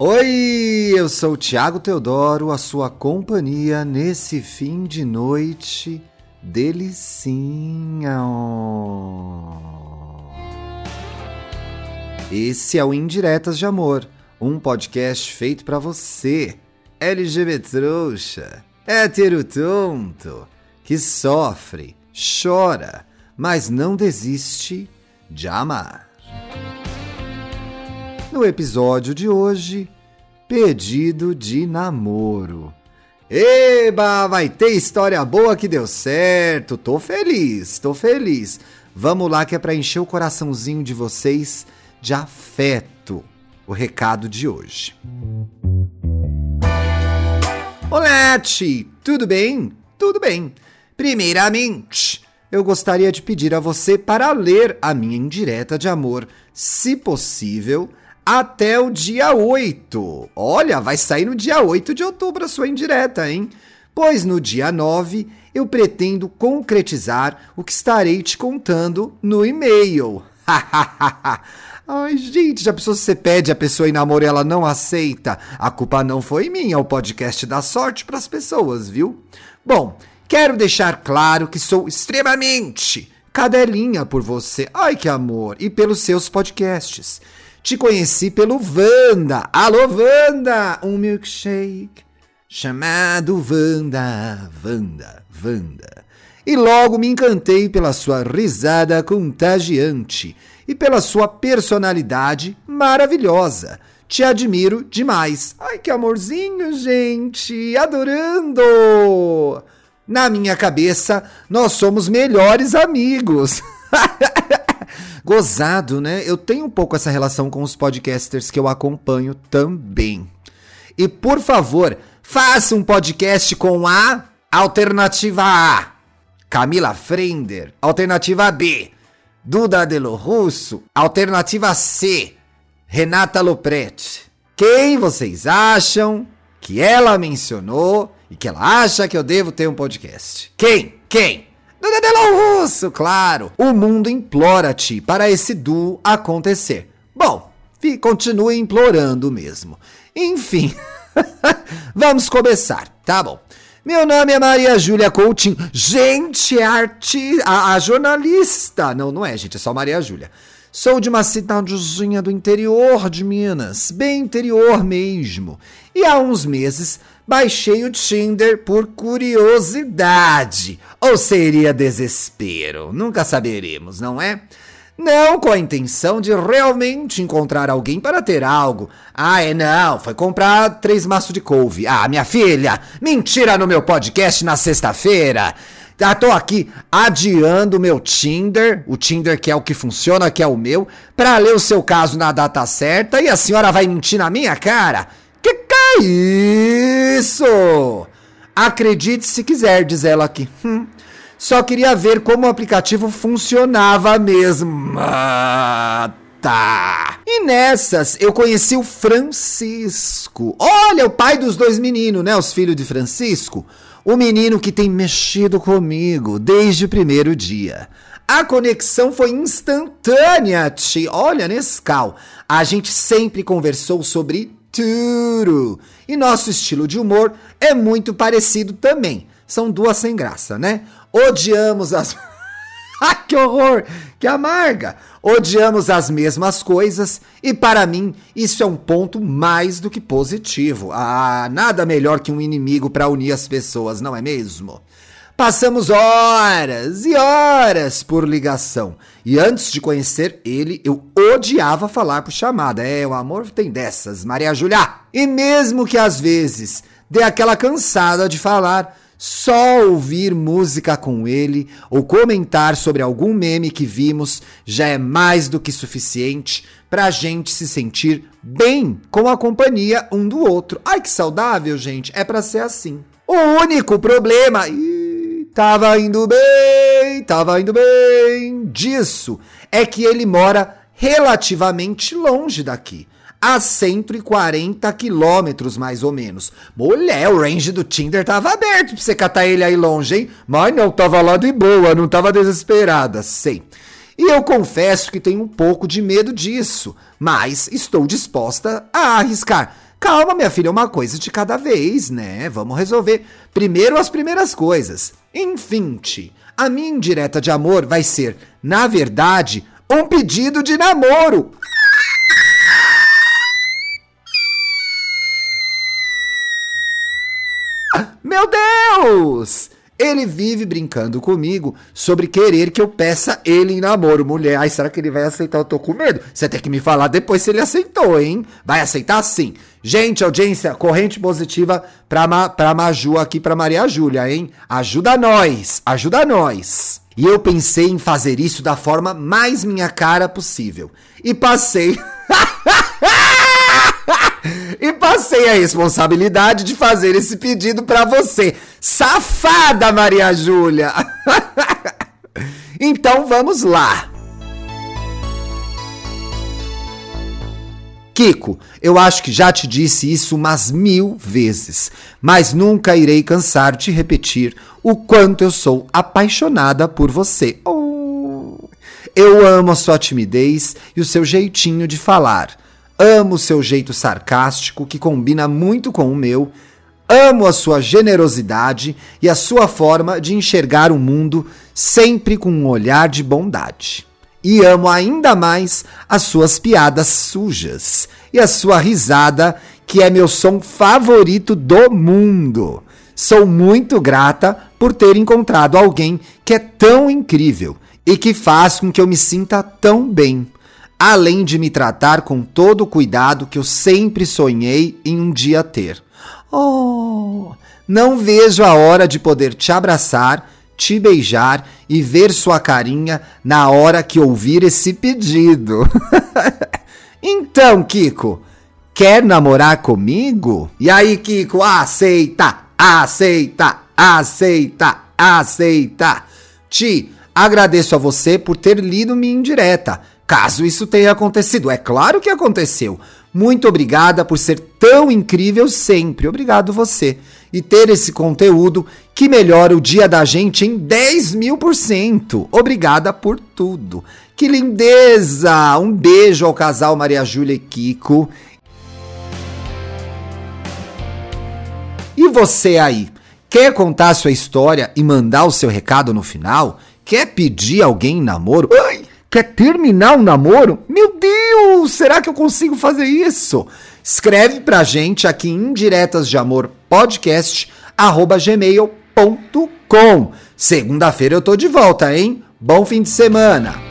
Oi, eu sou o Thiago Teodoro, a sua companhia nesse fim de noite delicinha. Esse é o Indiretas de Amor, um podcast feito para você, LGBT trouxa, hétero tonto, que sofre, chora, mas não desiste de amar. No episódio de hoje, pedido de namoro. Eba, vai ter história boa que deu certo. Tô feliz, tô feliz. Vamos lá que é para encher o coraçãozinho de vocês de afeto. O recado de hoje. Olá, Ti, tudo bem? Tudo bem. Primeiramente, eu gostaria de pedir a você para ler a minha indireta de amor, se possível, até o dia 8. Olha, vai sair no dia 8 de outubro a sua indireta, hein? Pois no dia 9 eu pretendo concretizar o que estarei te contando no e-mail. Ai, gente, já pensou se você pede a pessoa em namoro e ela não aceita? A culpa não foi minha, o podcast dá sorte para as pessoas, viu? Bom, quero deixar claro que sou extremamente cadelinha por você. Ai, que amor! E pelos seus podcasts. Te conheci pelo Vanda. Alô, Vanda! Um milkshake chamado Vanda, Vanda, Vanda. E logo me encantei pela sua risada contagiante e pela sua personalidade maravilhosa. Te admiro demais. Ai, que amorzinho, gente! Adorando! Na minha cabeça, nós somos melhores amigos. Gozado, né? Eu tenho um pouco essa relação com os podcasters que eu acompanho também. E por favor, faça um podcast com a alternativa A. Camila Frender, alternativa B. Duda Delo Russo, alternativa C. Renata Lopretti. Quem vocês acham que ela mencionou e que ela acha que eu devo ter um podcast? Quem? Quem? Duda Delo Russo, claro. O mundo implora-te para esse duo acontecer. Bom, continue implorando mesmo. Enfim, vamos começar, tá bom. Meu nome é Maria Júlia Coutinho. Gente, é arti a, a jornalista. Não, não é, gente, é só Maria Júlia. Sou de uma cidadezinha do interior de Minas, bem interior mesmo. E há uns meses baixei o Tinder por curiosidade. Ou seria desespero? Nunca saberemos, não é? Não com a intenção de realmente encontrar alguém para ter algo. Ah, é não, foi comprar três maços de couve. Ah, minha filha, mentira no meu podcast na sexta-feira. Já tô aqui adiando o meu Tinder, o Tinder que é o que funciona, que é o meu, para ler o seu caso na data certa e a senhora vai mentir na minha cara? Isso? Acredite se quiser, diz ela aqui. Hum, só queria ver como o aplicativo funcionava mesmo. Ah, tá. E nessas eu conheci o Francisco. Olha, o pai dos dois meninos, né? Os filhos de Francisco. O menino que tem mexido comigo desde o primeiro dia. A conexão foi instantânea, tia. Olha, Nescau. A gente sempre conversou sobre tudo. E nosso estilo de humor é muito parecido também. São duas sem graça, né? Odiamos as. ah, que horror! Que amarga! Odiamos as mesmas coisas e, para mim, isso é um ponto mais do que positivo. Ah, nada melhor que um inimigo para unir as pessoas, não é mesmo? Passamos horas e horas por ligação. E antes de conhecer ele, eu odiava falar por chamada. É, o amor tem dessas, Maria Julia. E mesmo que às vezes dê aquela cansada de falar, só ouvir música com ele ou comentar sobre algum meme que vimos já é mais do que suficiente para a gente se sentir bem com a companhia um do outro. Ai que saudável, gente, é para ser assim. O único problema, ih, tava indo bem, tava indo bem disso, é que ele mora relativamente longe daqui a 140 quilômetros, mais ou menos. Mulher, o range do Tinder tava aberto pra você catar ele aí longe, hein? Mas não, tava lá de boa, não tava desesperada, sei. E eu confesso que tenho um pouco de medo disso, mas estou disposta a arriscar. Calma, minha filha, uma coisa de cada vez, né? Vamos resolver primeiro as primeiras coisas. Enfim, a minha indireta de amor vai ser, na verdade, um pedido de namoro. Meu Deus! Ele vive brincando comigo sobre querer que eu peça ele em namoro. Mulher, ai, será que ele vai aceitar? Eu tô com medo. Você tem que me falar depois se ele aceitou, hein? Vai aceitar sim. Gente, audiência, corrente positiva pra, Ma, pra Maju aqui, pra Maria Júlia, hein? Ajuda nós, ajuda nós. E eu pensei em fazer isso da forma mais minha cara possível. E passei. e passei a responsabilidade de fazer esse pedido para você. Safada, Maria Júlia! então vamos lá. Kiko, eu acho que já te disse isso umas mil vezes, mas nunca irei cansar de repetir o quanto eu sou apaixonada por você. Oh. Eu amo a sua timidez e o seu jeitinho de falar. Amo seu jeito sarcástico, que combina muito com o meu. Amo a sua generosidade e a sua forma de enxergar o mundo sempre com um olhar de bondade. E amo ainda mais as suas piadas sujas e a sua risada, que é meu som favorito do mundo. Sou muito grata por ter encontrado alguém que é tão incrível e que faz com que eu me sinta tão bem além de me tratar com todo o cuidado que eu sempre sonhei em um dia ter. Oh, não vejo a hora de poder te abraçar, te beijar e ver sua carinha na hora que ouvir esse pedido. então, Kiko, quer namorar comigo? E aí, Kiko, aceita, aceita, aceita, aceita. Ti, agradeço a você por ter lido minha indireta caso isso tenha acontecido. É claro que aconteceu. Muito obrigada por ser tão incrível sempre. Obrigado você. E ter esse conteúdo que melhora o dia da gente em 10 mil por cento. Obrigada por tudo. Que lindeza! Um beijo ao casal Maria Júlia e Kiko. E você aí? Quer contar sua história e mandar o seu recado no final? Quer pedir alguém em namoro? Ai! Quer terminar um namoro? Meu Deus, será que eu consigo fazer isso? Escreve pra gente aqui em Indiretas de Amor podcast arroba gmail.com. Segunda-feira eu tô de volta, hein? Bom fim de semana!